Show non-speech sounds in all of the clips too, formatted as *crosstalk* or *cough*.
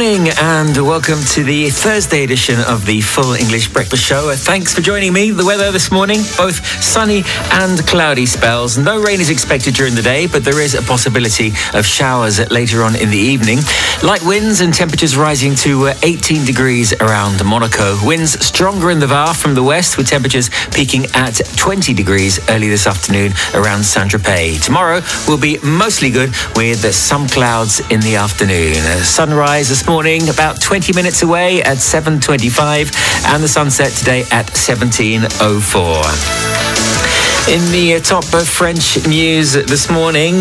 pone morning and welcome to the Thursday edition of the Full English Breakfast Show. Uh, thanks for joining me. The weather this morning, both sunny and cloudy spells. No rain is expected during the day, but there is a possibility of showers later on in the evening. Light winds and temperatures rising to uh, 18 degrees around Monaco. Winds stronger in the Var from the west, with temperatures peaking at 20 degrees early this afternoon around Saint-Tropez. Tomorrow will be mostly good with some clouds in the afternoon. Uh, sunrise this morning about 20 minutes away at 7.25 and the sunset today at 17.04. In the top of French news this morning,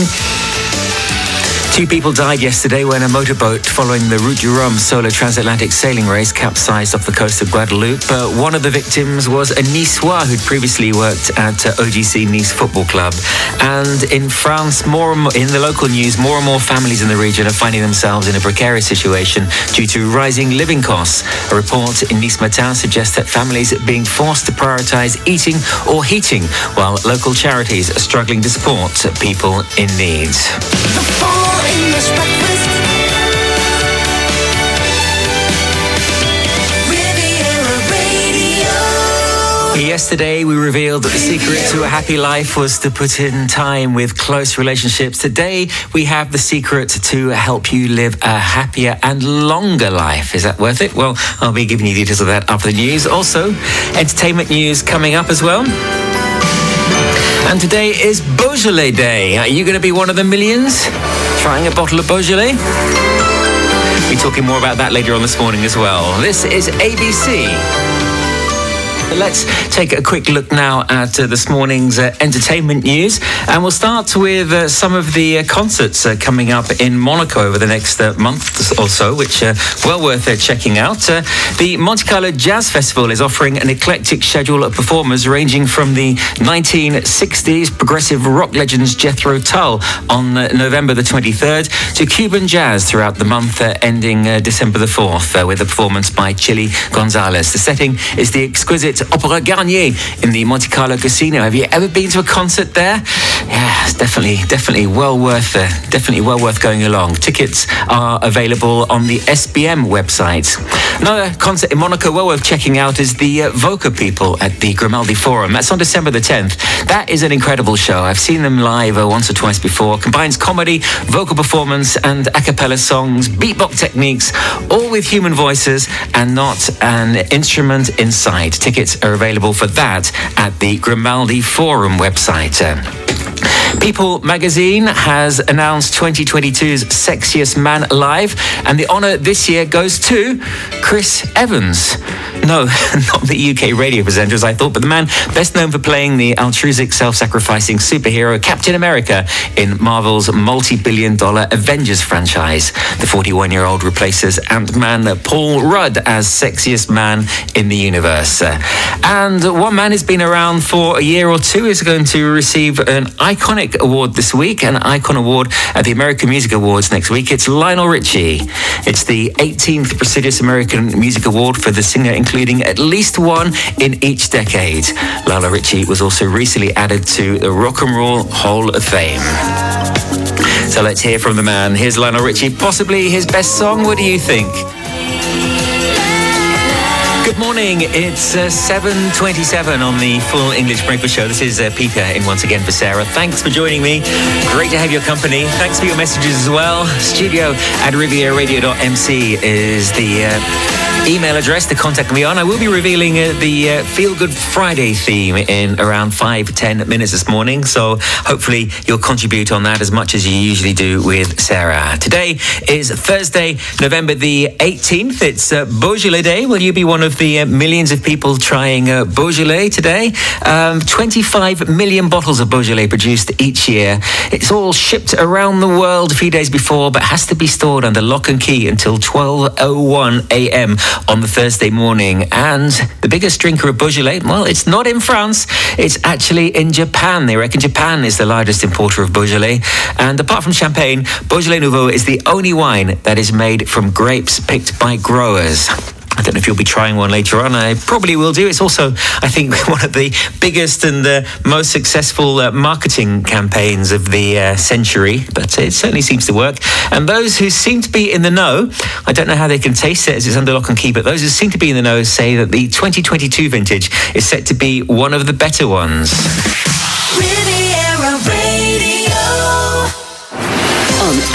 Two people died yesterday when a motorboat following the Route du Rhum solo transatlantic sailing race capsized off the coast of Guadeloupe. Uh, one of the victims was a Niçois who'd previously worked at uh, OGC Nice Football Club. And in France, more, more in the local news, more and more families in the region are finding themselves in a precarious situation due to rising living costs. A report in Nice Matin suggests that families are being forced to prioritize eating or heating, while local charities are struggling to support people in need. Yesterday, we revealed that the secret to a happy life was to put in time with close relationships. Today, we have the secret to help you live a happier and longer life. Is that worth it? Well, I'll be giving you details of that after the news. Also, entertainment news coming up as well. And today is Beaujolais Day. Are you going to be one of the millions trying a bottle of Beaujolais? We'll be talking more about that later on this morning as well. This is ABC. Let's take a quick look now at uh, this morning's uh, entertainment news. And we'll start with uh, some of the uh, concerts uh, coming up in Monaco over the next uh, month or so, which are well worth checking out. the Monte Carlo Jazz Festival is offering an eclectic schedule of performers ranging from the 1960s progressive rock legends Jethro Tull on November the 23rd to Cuban jazz throughout the month ending December the 4th with a performance by Chilly Gonzales. The setting is the exquisite Opera Garnier in the Monte Carlo Casino. Have you ever been to a concert there? Yeah, it's definitely, definitely well worth, uh, definitely well worth going along. Tickets are available on the SBM website. Another concert in Monaco well worth checking out is the uh, Voca people at the Grimaldi Forum. That's on December the 10th. That is an incredible show. I've seen them live uh, once or twice before. Combines comedy, vocal performance, and a cappella songs, beatbox techniques, all with human voices and not an instrument inside. Tickets Tickets are available for that at the Grimaldi Forum website. Eh? People magazine has announced 2022's Sexiest Man Alive, and the honour this year goes to Chris Evans. No, *laughs* not the UK radio presenter, as I thought, but the man best known for playing the altruistic, self sacrificing superhero Captain America in Marvel's multi billion dollar Avengers franchise. The 41 year old replaces Ant Man Paul Rudd as sexiest man in the universe. And one man who's been around for a year or two is going to receive an iconic award this week, an Icon Award at the American Music Awards next week. It's Lionel Richie. It's the 18th prestigious American Music Award for the singer, including at least one in each decade. Lionel Richie was also recently added to the Rock and Roll Hall of Fame. So let's hear from the man. Here's Lionel Richie, possibly his best song. What do you think? Good morning. It's uh, 7.27 on the Full English Breakfast Show. This is uh, Peter in once again for Sarah. Thanks for joining me. Great to have your company. Thanks for your messages as well. Studio at rivieraradio.mc is the... Uh, email address to contact me on. I will be revealing uh, the uh, Feel Good Friday theme in around five, ten minutes this morning. So hopefully you'll contribute on that as much as you usually do with Sarah. Today is Thursday, November the 18th. It's uh, Beaujolais Day. Will you be one of the uh, millions of people trying uh, Beaujolais today? Um, 25 million bottles of Beaujolais produced each year. It's all shipped around the world a few days before, but has to be stored under lock and key until 12.01 a.m on the Thursday morning. And the biggest drinker of Beaujolais, well, it's not in France, it's actually in Japan. They reckon Japan is the largest importer of Beaujolais. And apart from champagne, Beaujolais Nouveau is the only wine that is made from grapes picked by growers. I don't know if you'll be trying one later on. I probably will do. It's also, I think, *laughs* one of the biggest and the most successful uh, marketing campaigns of the uh, century, but it certainly seems to work. And those who seem to be in the know, I don't know how they can taste it as it's under lock and key, but those who seem to be in the know say that the 2022 vintage is set to be one of the better ones.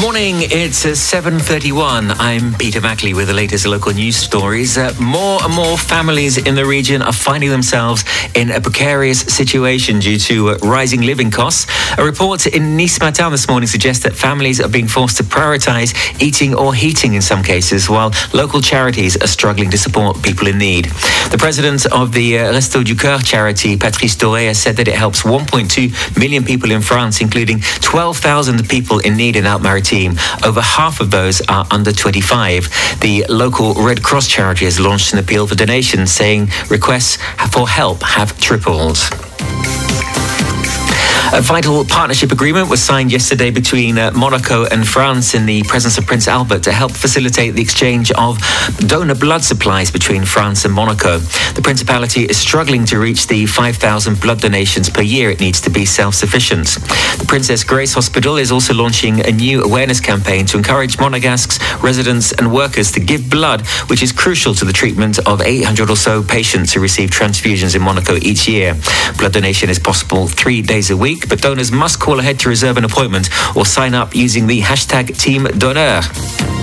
Morning, it's 7.31. I'm Peter Mackley with the latest local news stories. Uh, more and more families in the region are finding themselves in a precarious situation due to uh, rising living costs. A report in Nice Matin this morning suggests that families are being forced to prioritize eating or heating in some cases, while local charities are struggling to support people in need. The president of the uh, Resto du Coeur charity, Patrice Doré, has said that it helps 1.2 million people in France, including 12,000 people in need in Alpes-Maritimes team. Over half of those are under 25. The local Red Cross charity has launched an appeal for donations, saying requests for help have tripled. A vital partnership agreement was signed yesterday between uh, Monaco and France in the presence of Prince Albert to help facilitate the exchange of donor blood supplies between France and Monaco. The Principality is struggling to reach the 5,000 blood donations per year it needs to be self sufficient. The Princess Grace Hospital is also launching a new awareness campaign to encourage Monegasque's residents and workers to give blood, which is crucial to the treatment of 800 or so patients who receive transfusions in Monaco each year. Blood donation is possible three days a week week, but donors must call ahead to reserve an appointment or sign up using the hashtag Team Donneur.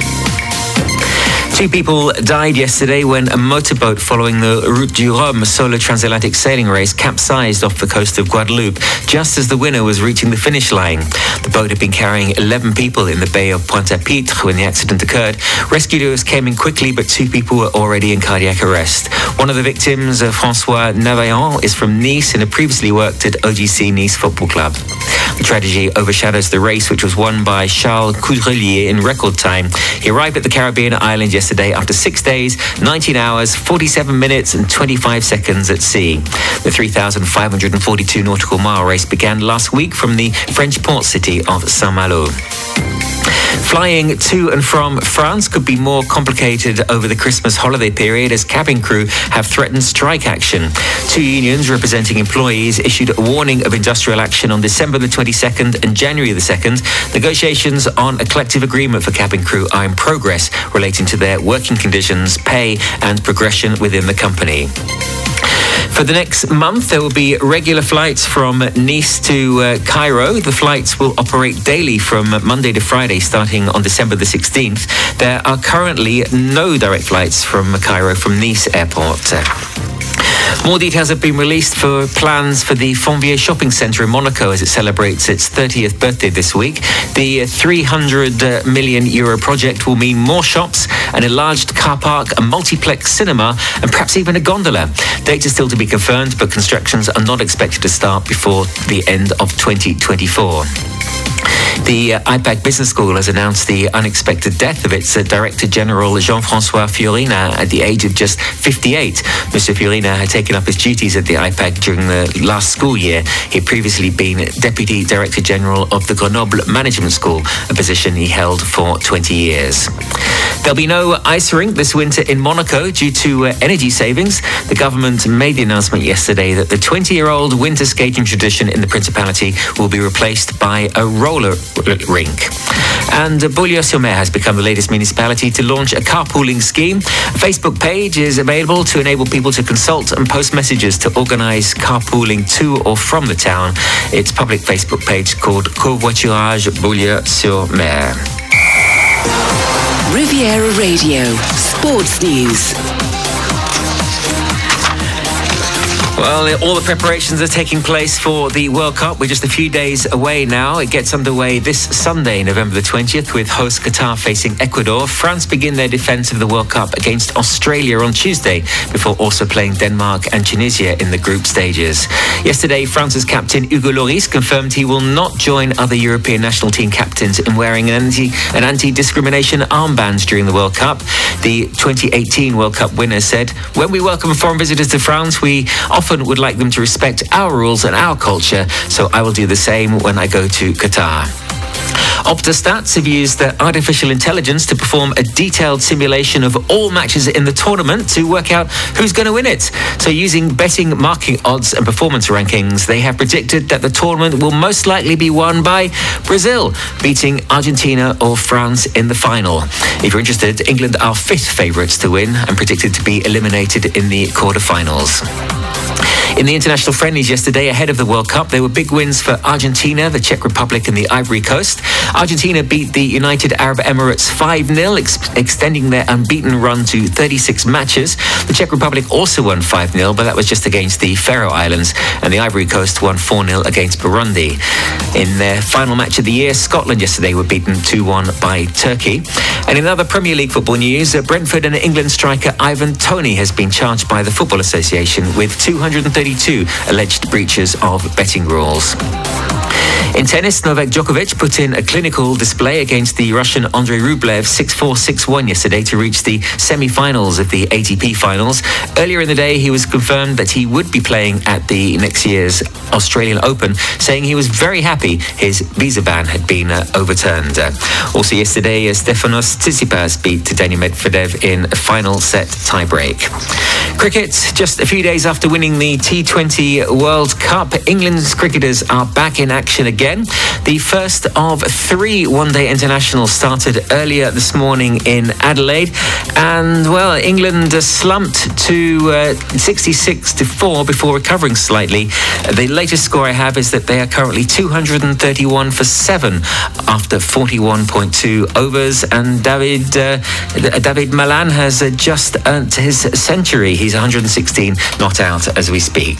Two people died yesterday when a motorboat following the Route du Rhum solo transatlantic sailing race capsized off the coast of Guadeloupe just as the winner was reaching the finish line. The boat had been carrying 11 people in the bay of Pointe-à-Pitre when the accident occurred. Rescuers came in quickly, but two people were already in cardiac arrest. One of the victims, uh, Francois Navaillon, is from Nice and had previously worked at OGC Nice Football Club. The tragedy overshadows the race, which was won by Charles Caudrelier in record time. He arrived at the Caribbean island yesterday after six days, 19 hours, 47 minutes, and 25 seconds at sea. The 3,542 nautical mile race began last week from the French port city of Saint-Malo. Flying to and from France could be more complicated over the Christmas holiday period as cabin crew have threatened strike action. Two unions representing employees issued a warning of industrial action on December the 22nd and January the 2nd. Negotiations on a collective agreement for cabin crew are in progress relating to their working conditions, pay, and progression within the company. For the next month, there will be regular flights from Nice to uh, Cairo. The flights will operate daily from Monday to Friday, starting on December the 16th. There are currently no direct flights from Cairo from Nice Airport. More details have been released for plans for the Fontvieille shopping centre in Monaco as it celebrates its 30th birthday this week. The 300 uh, million euro project will mean more shops, an enlarged car park, a multiplex cinema, and perhaps even a gondola. Data still to be confirmed, but constructions are not expected to start before the end of 2024. The uh, IPAG Business School has announced the unexpected death of its uh, Director General Jean-Francois Fiorina at the age of just 58. Mr. Fiorina had taken up his duties at the IPAG during the last school year. He had previously been Deputy Director General of the Grenoble Management School, a position he held for 20 years. There'll be no ice rink this winter in Monaco due to uh, energy savings. The government made the announcement yesterday that the 20-year-old winter skating tradition in the Principality will be replaced by a roller rink. And uh, Beaulieu-sur-Mer has become the latest municipality to launch a carpooling scheme. A Facebook page is available to enable people to consult and post messages to organise carpooling to or from the town. Its public Facebook page called Covoiturage Beaulieu-sur-Mer. Riviera Radio, Sports News. Well, all the preparations are taking place for the World Cup. We're just a few days away now. It gets underway this Sunday, November the 20th, with host Qatar facing Ecuador. France begin their defence of the World Cup against Australia on Tuesday, before also playing Denmark and Tunisia in the group stages. Yesterday, France's captain Hugo Lloris confirmed he will not join other European national team captains in wearing an anti an anti-discrimination armband during the World Cup. The 2018 World Cup winner said, "When we welcome foreign visitors to France, we often often would like them to respect our rules and our culture, so I will do the same when I go to Qatar. Opta Stats have used their artificial intelligence to perform a detailed simulation of all matches in the tournament to work out who's going to win it. So, using betting marking odds and performance rankings, they have predicted that the tournament will most likely be won by Brazil, beating Argentina or France in the final. If you're interested, England are fifth favourites to win and predicted to be eliminated in the quarterfinals. In the international friendlies yesterday, ahead of the World Cup, there were big wins for Argentina, the Czech Republic, and the Ivory Coast. Argentina beat the United Arab Emirates 5 0, ex- extending their unbeaten run to 36 matches. The Czech Republic also won 5 0, but that was just against the Faroe Islands, and the Ivory Coast won 4 0 against Burundi. In their final match of the year, Scotland yesterday were beaten 2 1 by Turkey. And in other Premier League football news, uh, Brentford and England striker Ivan Toney has been charged by the Football Association with 232 alleged breaches of betting rules. In tennis, Novak Djokovic put in a clinical display against the Russian Andrei Rublev 6-4, 6-1 yesterday to reach the semi-finals of the ATP finals. Earlier in the day, he was confirmed that he would be playing at the next year's Australian Open, saying he was very happy his visa ban had been uh, overturned. Uh, also yesterday, uh, Stefanos Tsitsipas beat Daniil Medvedev in a final set tiebreak. Cricket, just a few days after winning the T20 World Cup, England's cricketers are back in action again. The first of three one day internationals started earlier this morning in Adelaide. And, well, England slumped to uh, 66 to 4 before recovering slightly. The latest score I have is that they are currently 231 for 7 after 41.2 overs. And David, uh, David Malan has uh, just earned his century. He's 116 not out as we speak.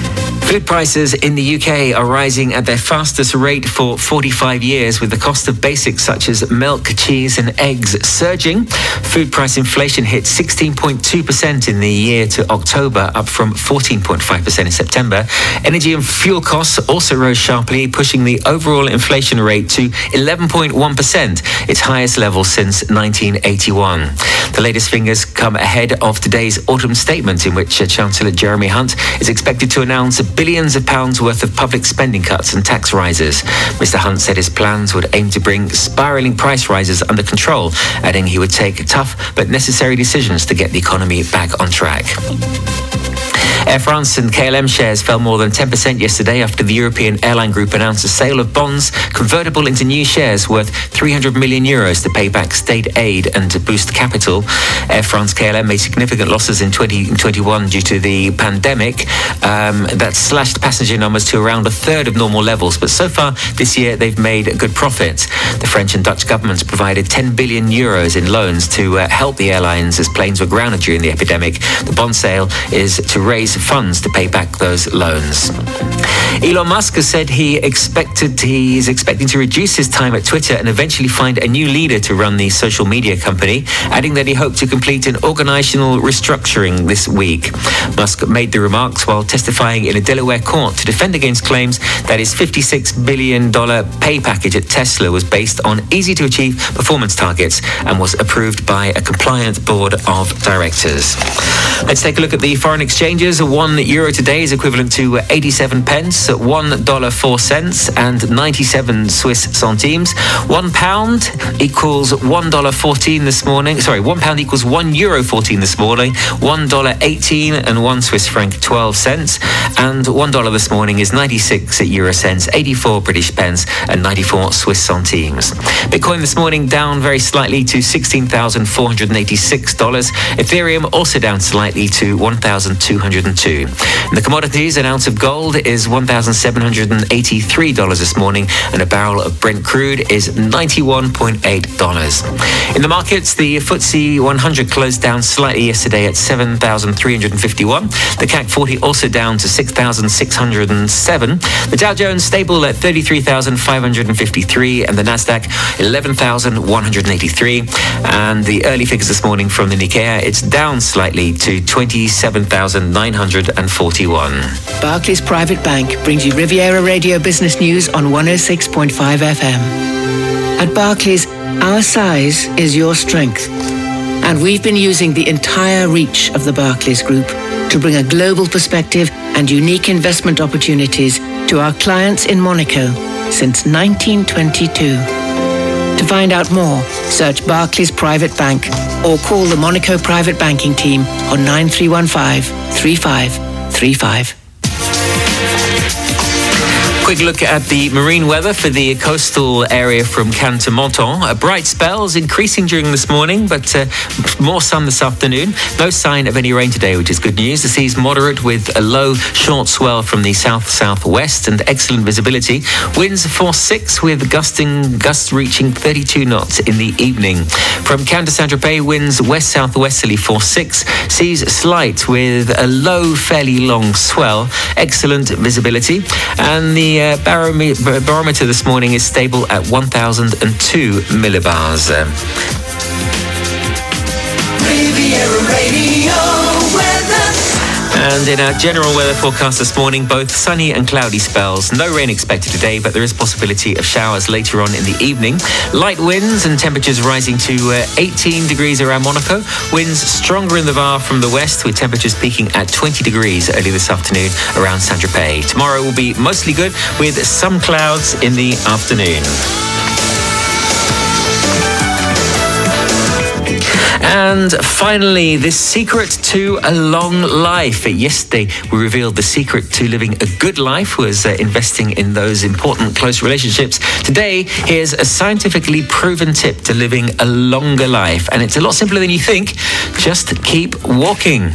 Food prices in the UK are rising at their fastest rate for 45 years, with the cost of basics such as milk, cheese, and eggs surging. Food price inflation hit 16.2% in the year to October, up from 14.5% in September. Energy and fuel costs also rose sharply, pushing the overall inflation rate to 11.1%, its highest level since 1981. The latest figures come ahead of today's autumn statement, in which Chancellor Jeremy Hunt is expected to announce a billions of pounds worth of public spending cuts and tax rises. Mr. Hunt said his plans would aim to bring spiralling price rises under control, adding he would take tough but necessary decisions to get the economy back on track. Air France and KLM shares fell more than 10% yesterday after the European airline group announced a sale of bonds convertible into new shares worth 300 million euros to pay back state aid and to boost capital. Air France KLM made significant losses in 2021 due to the pandemic. Um, that slashed passenger numbers to around a third of normal levels, but so far this year they've made a good profit. The French and Dutch governments provided 10 billion euros in loans to uh, help the airlines as planes were grounded during the epidemic. The bond sale is to raise funds to pay back those loans. Elon Musk has said he expected he is expecting to reduce his time at Twitter and eventually find a new leader to run the social media company, adding that he hoped to complete an organizational restructuring this week. Musk made the remarks while testifying in a Delaware court to defend against claims that his $56 billion pay package at Tesla was based on easy to achieve performance targets and was approved by a compliant board of directors. Let's take a look at the foreign exchanges one euro today is equivalent to 87 pence, one dollar four cents, and 97 Swiss centimes. One pound equals one dollar fourteen this morning. Sorry, one pound equals one euro fourteen this morning. One dollar eighteen and one Swiss franc twelve cents. And one dollar this morning is 96 euro cents, 84 British pence, and 94 Swiss centimes. Bitcoin this morning down very slightly to $16,486. Ethereum also down slightly to 1,200. 2002. In the commodities, an ounce of gold is $1,783 this morning, and a barrel of Brent crude is $91.8. In the markets, the FTSE 100 closed down slightly yesterday at 7,351. The CAC 40 also down to 6,607. The Dow Jones stable at 33,553, and the Nasdaq 11,183. And the early figures this morning from the Nikkei, it's down slightly to 27,941. Barclays Private Bank brings you Riviera Radio Business News on 106.5 FM. At Barclays, our size is your strength. And we've been using the entire reach of the Barclays Group to bring a global perspective and unique investment opportunities to our clients in Monaco since 1922. Find out more, search Barclays Private Bank or call the Monaco Private Banking Team on 9315 3535 quick look at the marine weather for the coastal area from Cannes to Menton. Uh, bright spells increasing during this morning, but uh, more sun this afternoon. No sign of any rain today, which is good news. The sea's moderate with a low, short swell from the south-southwest and excellent visibility. Winds force 6 with gusting gusts reaching 32 knots in the evening. From Cannes to Saint-Tropez, winds west-southwesterly force 6. Seas slight with a low, fairly long swell. Excellent visibility. And the uh, barometer this morning is stable at 1002 millibars. And in our general weather forecast this morning, both sunny and cloudy spells. No rain expected today, but there is possibility of showers later on in the evening. Light winds and temperatures rising to uh, 18 degrees around Monaco. Winds stronger in the Var from the west, with temperatures peaking at 20 degrees early this afternoon around Saint-Tropez. Tomorrow will be mostly good, with some clouds in the afternoon. And finally, the secret to a long life. Yesterday, we revealed the secret to living a good life was uh, investing in those important close relationships. Today, here's a scientifically proven tip to living a longer life. And it's a lot simpler than you think. Just keep walking.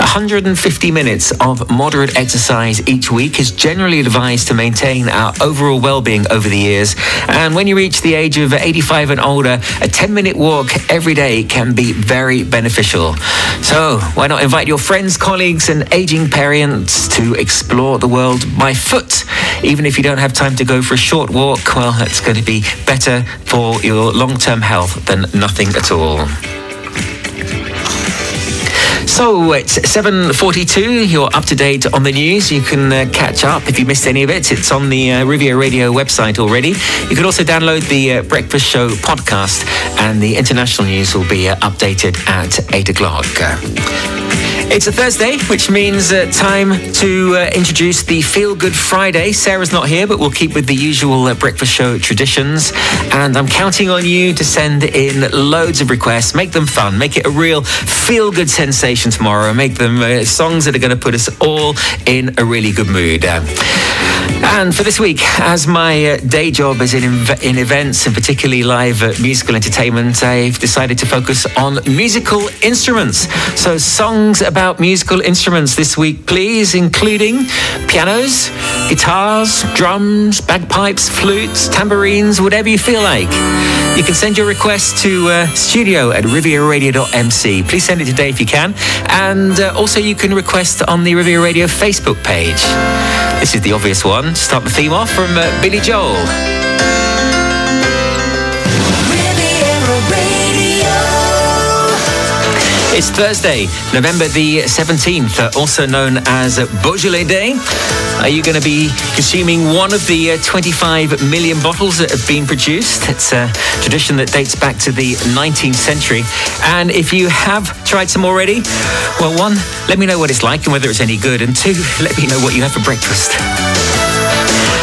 150 minutes of moderate exercise each week is generally advised to maintain our overall well-being over the years. And when you reach the age of 85 and older, a 10-minute walk every day can be very beneficial. So why not invite your friends, colleagues, and aging parents to explore the world by foot? Even if you don't have time to go for a short walk, well, that's going to be better for your long-term health than nothing at all. So it's 7.42. You're up to date on the news. You can uh, catch up if you missed any of it. It's on the uh, Riviera Radio website already. You can also download the uh, Breakfast Show podcast and the international news will be uh, updated at 8 o'clock. It's a Thursday, which means uh, time to uh, introduce the Feel Good Friday. Sarah's not here, but we'll keep with the usual uh, breakfast show traditions. And I'm counting on you to send in loads of requests, make them fun, make it a real feel good sensation tomorrow, make them uh, songs that are going to put us all in a really good mood. And for this week, as my uh, day job is in, in events and particularly live uh, musical entertainment, I've decided to focus on musical instruments. So songs about about musical instruments this week, please, including pianos, guitars, drums, bagpipes, flutes, tambourines, whatever you feel like. You can send your request to uh, studio at rivieraradio.mc. Please send it today if you can. And uh, also, you can request on the Riviera Radio Facebook page. This is the obvious one. Start the theme off from uh, Billy Joel. It's Thursday, November the 17th, uh, also known as Beaujolais Day. Are you going to be consuming one of the uh, 25 million bottles that have been produced? It's a tradition that dates back to the 19th century. And if you have tried some already, well, one, let me know what it's like and whether it's any good. And two, *laughs* let me know what you have for breakfast.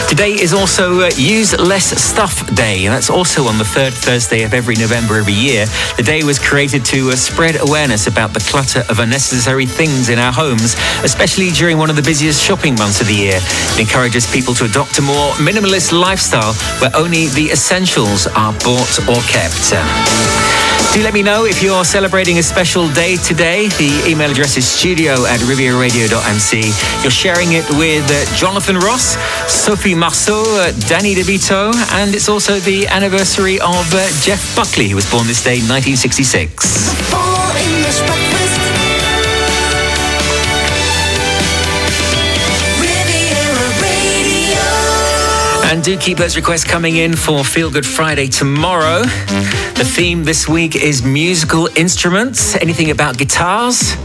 Today is also uh, Use Less Stuff Day, and that's also on the third Thursday of every November every year. The day was created to uh, spread awareness about the clutter of unnecessary things in our homes, especially during one of the busiest shopping months of the year. It encourages people to adopt a more minimalist lifestyle where only the essentials are bought or kept. Do let me know if you're celebrating a special day today. The email address is studio at rivieraradio.mc. You're sharing it with uh, Jonathan Ross, Sophie Marceau, uh, Danny DeVito, and it's also the anniversary of uh, Jeff Buckley, who was born this day, 1966. And do keep those requests coming in for Feel Good Friday tomorrow. The theme this week is musical instruments. Anything about guitars,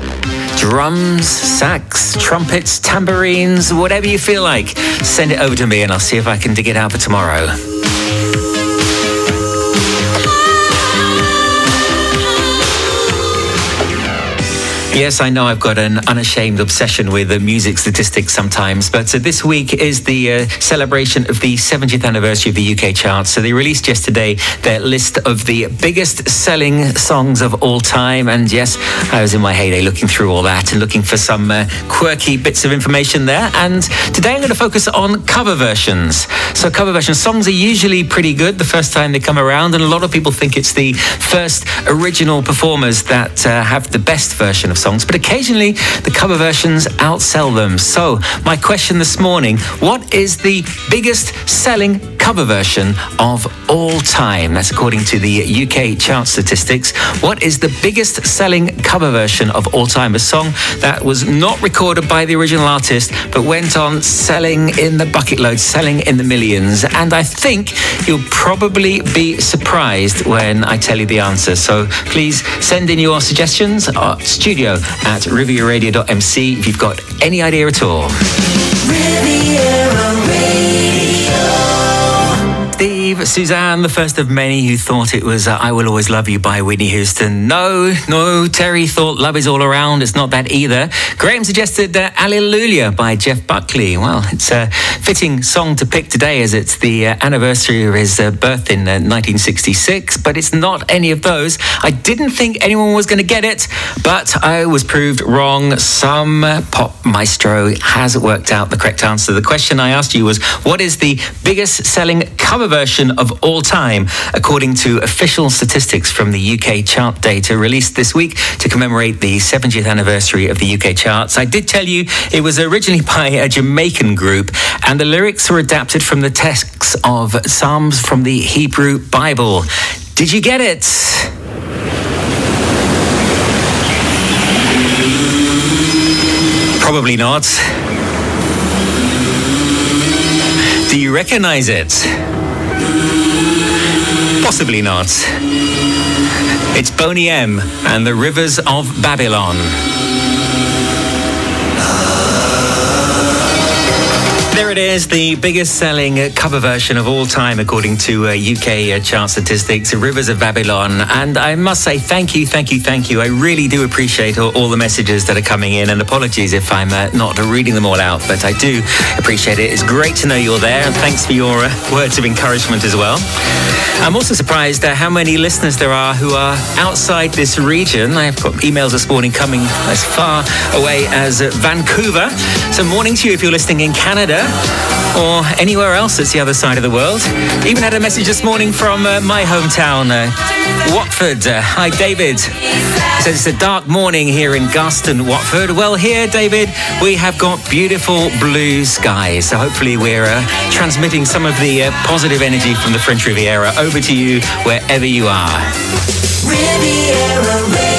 drums, sax, trumpets, tambourines, whatever you feel like. Send it over to me and I'll see if I can dig it out for tomorrow. Yes, I know I've got an unashamed obsession with the music statistics sometimes, but uh, this week is the uh, celebration of the 70th anniversary of the UK charts. So they released yesterday their list of the biggest selling songs of all time. And yes, I was in my heyday looking through all that and looking for some uh, quirky bits of information there. And today I'm going to focus on cover versions. So cover versions, songs are usually pretty good the first time they come around, and a lot of people think it's the first original performers that uh, have the best version of songs, but occasionally the cover versions outsell them. So, my question this morning what is the biggest selling cover version of all time? That's according to the UK chart statistics. What is the biggest selling cover version of all time? A song that was not recorded by the original artist, but went on selling in the bucket load, selling in the millions. And I think you'll probably be surprised when I tell you the answer. So please send in your suggestions at studio at rivieraradio.mc if you've got any idea at all. Riviera Suzanne, the first of many who thought it was uh, I Will Always Love You by Whitney Houston. No, no, Terry thought Love Is All Around. It's not that either. Graham suggested uh, Hallelujah by Jeff Buckley. Well, it's a fitting song to pick today as it's the uh, anniversary of his uh, birth in 1966, uh, but it's not any of those. I didn't think anyone was going to get it, but I was proved wrong. Some pop maestro has worked out the correct answer. The question I asked you was what is the biggest selling cover version of all time, according to official statistics from the UK chart data released this week to commemorate the 70th anniversary of the UK charts. I did tell you it was originally by a Jamaican group, and the lyrics were adapted from the texts of Psalms from the Hebrew Bible. Did you get it? Probably not. Do you recognize it? Possibly not. It's Boney M and the Rivers of Babylon. There it is, the biggest selling cover version of all time, according to uh, UK uh, chart statistics, Rivers of Babylon. And I must say, thank you, thank you, thank you. I really do appreciate all, all the messages that are coming in, and apologies if I'm uh, not reading them all out, but I do appreciate it. It's great to know you're there, and thanks for your uh, words of encouragement as well. I'm also surprised at how many listeners there are who are outside this region. I've got emails this morning coming as far away as Vancouver. So, morning to you if you're listening in Canada or anywhere else that's the other side of the world. Even had a message this morning from uh, my hometown, uh, Watford. Uh, hi, David. Says it's a dark morning here in Garston, Watford. Well, here, David, we have got beautiful blue skies. So hopefully, we're uh, transmitting some of the uh, positive energy from the French Riviera over to you wherever you are. Riviera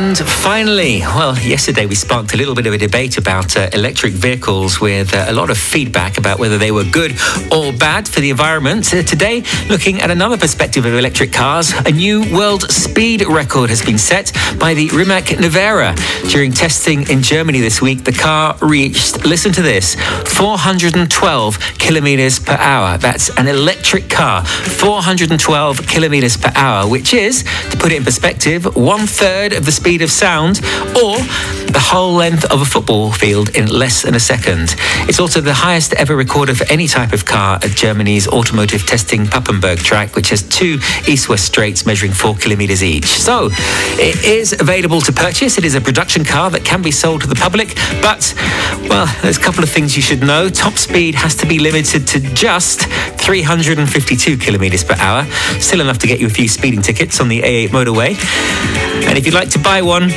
and finally, well, yesterday we sparked a little bit of a debate about uh, electric vehicles with uh, a lot of feedback about whether they were good or bad for the environment. Uh, today, looking at another perspective of electric cars, a new world speed record has been set by the Rimac Nevera. During testing in Germany this week, the car reached, listen to this, 412 kilometers per hour. That's an electric car, 412 kilometers per hour, which is, to put it in perspective, one third of the speed of sound, or the whole length of a football field in less than a second. It's also the highest ever recorded for any type of car at Germany's automotive testing Papenburg track, which has two east-west straights measuring four kilometers each. So it is available to purchase. It is a production car that can be sold to the public, but well, there's a couple of things you should know. Top speed has to be limited to just 352 kilometers per hour, still enough to get you a few speeding tickets on the A8 motorway. And if you'd like to buy one,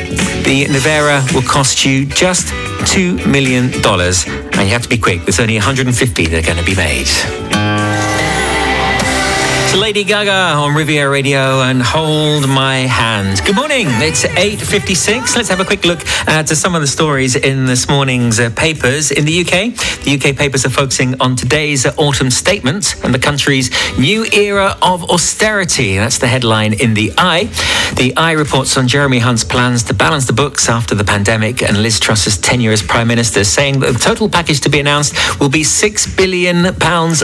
the Nevera will cost you just $2 million. And you have to be quick, there's only 150 that are going to be made to Lady Gaga on Riviera Radio and Hold My Hand. Good morning. It's 8.56. Let's have a quick look at some of the stories in this morning's uh, papers. In the UK, the UK papers are focusing on today's uh, autumn statement and the country's new era of austerity. That's the headline in the Eye. The Eye reports on Jeremy Hunt's plans to balance the books after the pandemic and Liz Truss's tenure as Prime Minister, saying that the total package to be announced will be £6 billion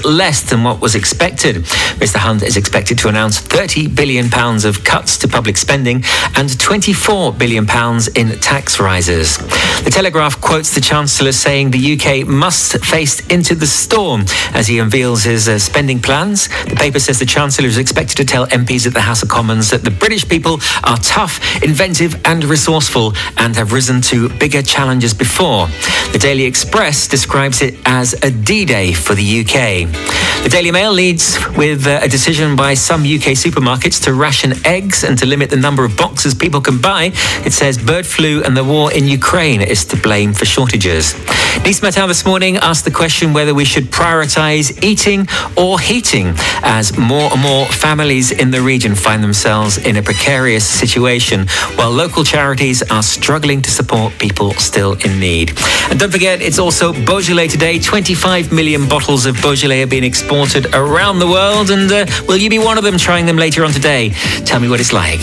less than what was expected. Mr. Hunt is expected to announce £30 billion of cuts to public spending and £24 billion in tax rises. The Telegraph quotes the Chancellor saying the UK must face into the storm as he unveils his uh, spending plans. The paper says the Chancellor is expected to tell MPs at the House of Commons that the British people are tough, inventive, and resourceful and have risen to bigger challenges before. The Daily Express describes it as a D Day for the UK. The Daily Mail leads with uh, a decision by some UK supermarkets to ration eggs and to limit the number of boxes people can buy. It says bird flu and the war in Ukraine is to blame for shortages. Nice Matin this morning asked the question whether we should prioritise eating or heating as more and more families in the region find themselves in a precarious situation while local charities are struggling to support people still in need. And don't forget, it's also Beaujolais today. 25 million bottles of Beaujolais are being around the world and uh, Will you be one of them trying them later on today? Tell me what it's like.